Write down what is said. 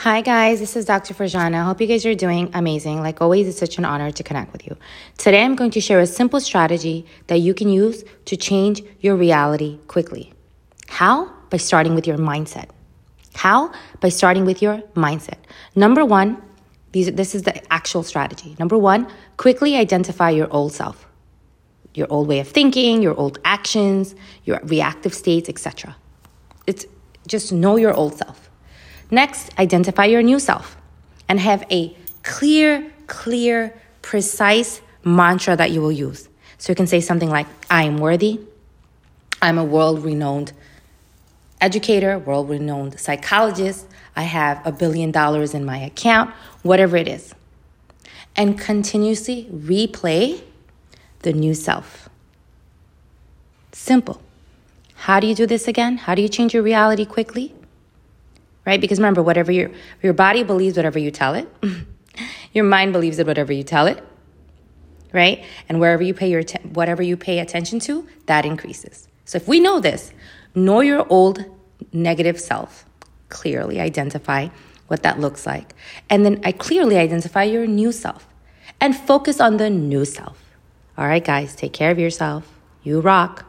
Hi, guys, this is Dr. Farjana. I hope you guys are doing amazing. Like always, it's such an honor to connect with you. Today, I'm going to share a simple strategy that you can use to change your reality quickly. How? By starting with your mindset. How? By starting with your mindset. Number one, these, this is the actual strategy. Number one, quickly identify your old self, your old way of thinking, your old actions, your reactive states, etc. It's just know your old self. Next, identify your new self and have a clear, clear, precise mantra that you will use. So you can say something like, I am worthy. I'm a world renowned educator, world renowned psychologist. I have a billion dollars in my account, whatever it is. And continuously replay the new self. Simple. How do you do this again? How do you change your reality quickly? Right? Because remember, whatever your your body believes, whatever you tell it, your mind believes it, whatever you tell it, right? And wherever you pay your whatever you pay attention to, that increases. So if we know this, know your old negative self, clearly identify what that looks like, and then I clearly identify your new self, and focus on the new self. All right, guys, take care of yourself. You rock.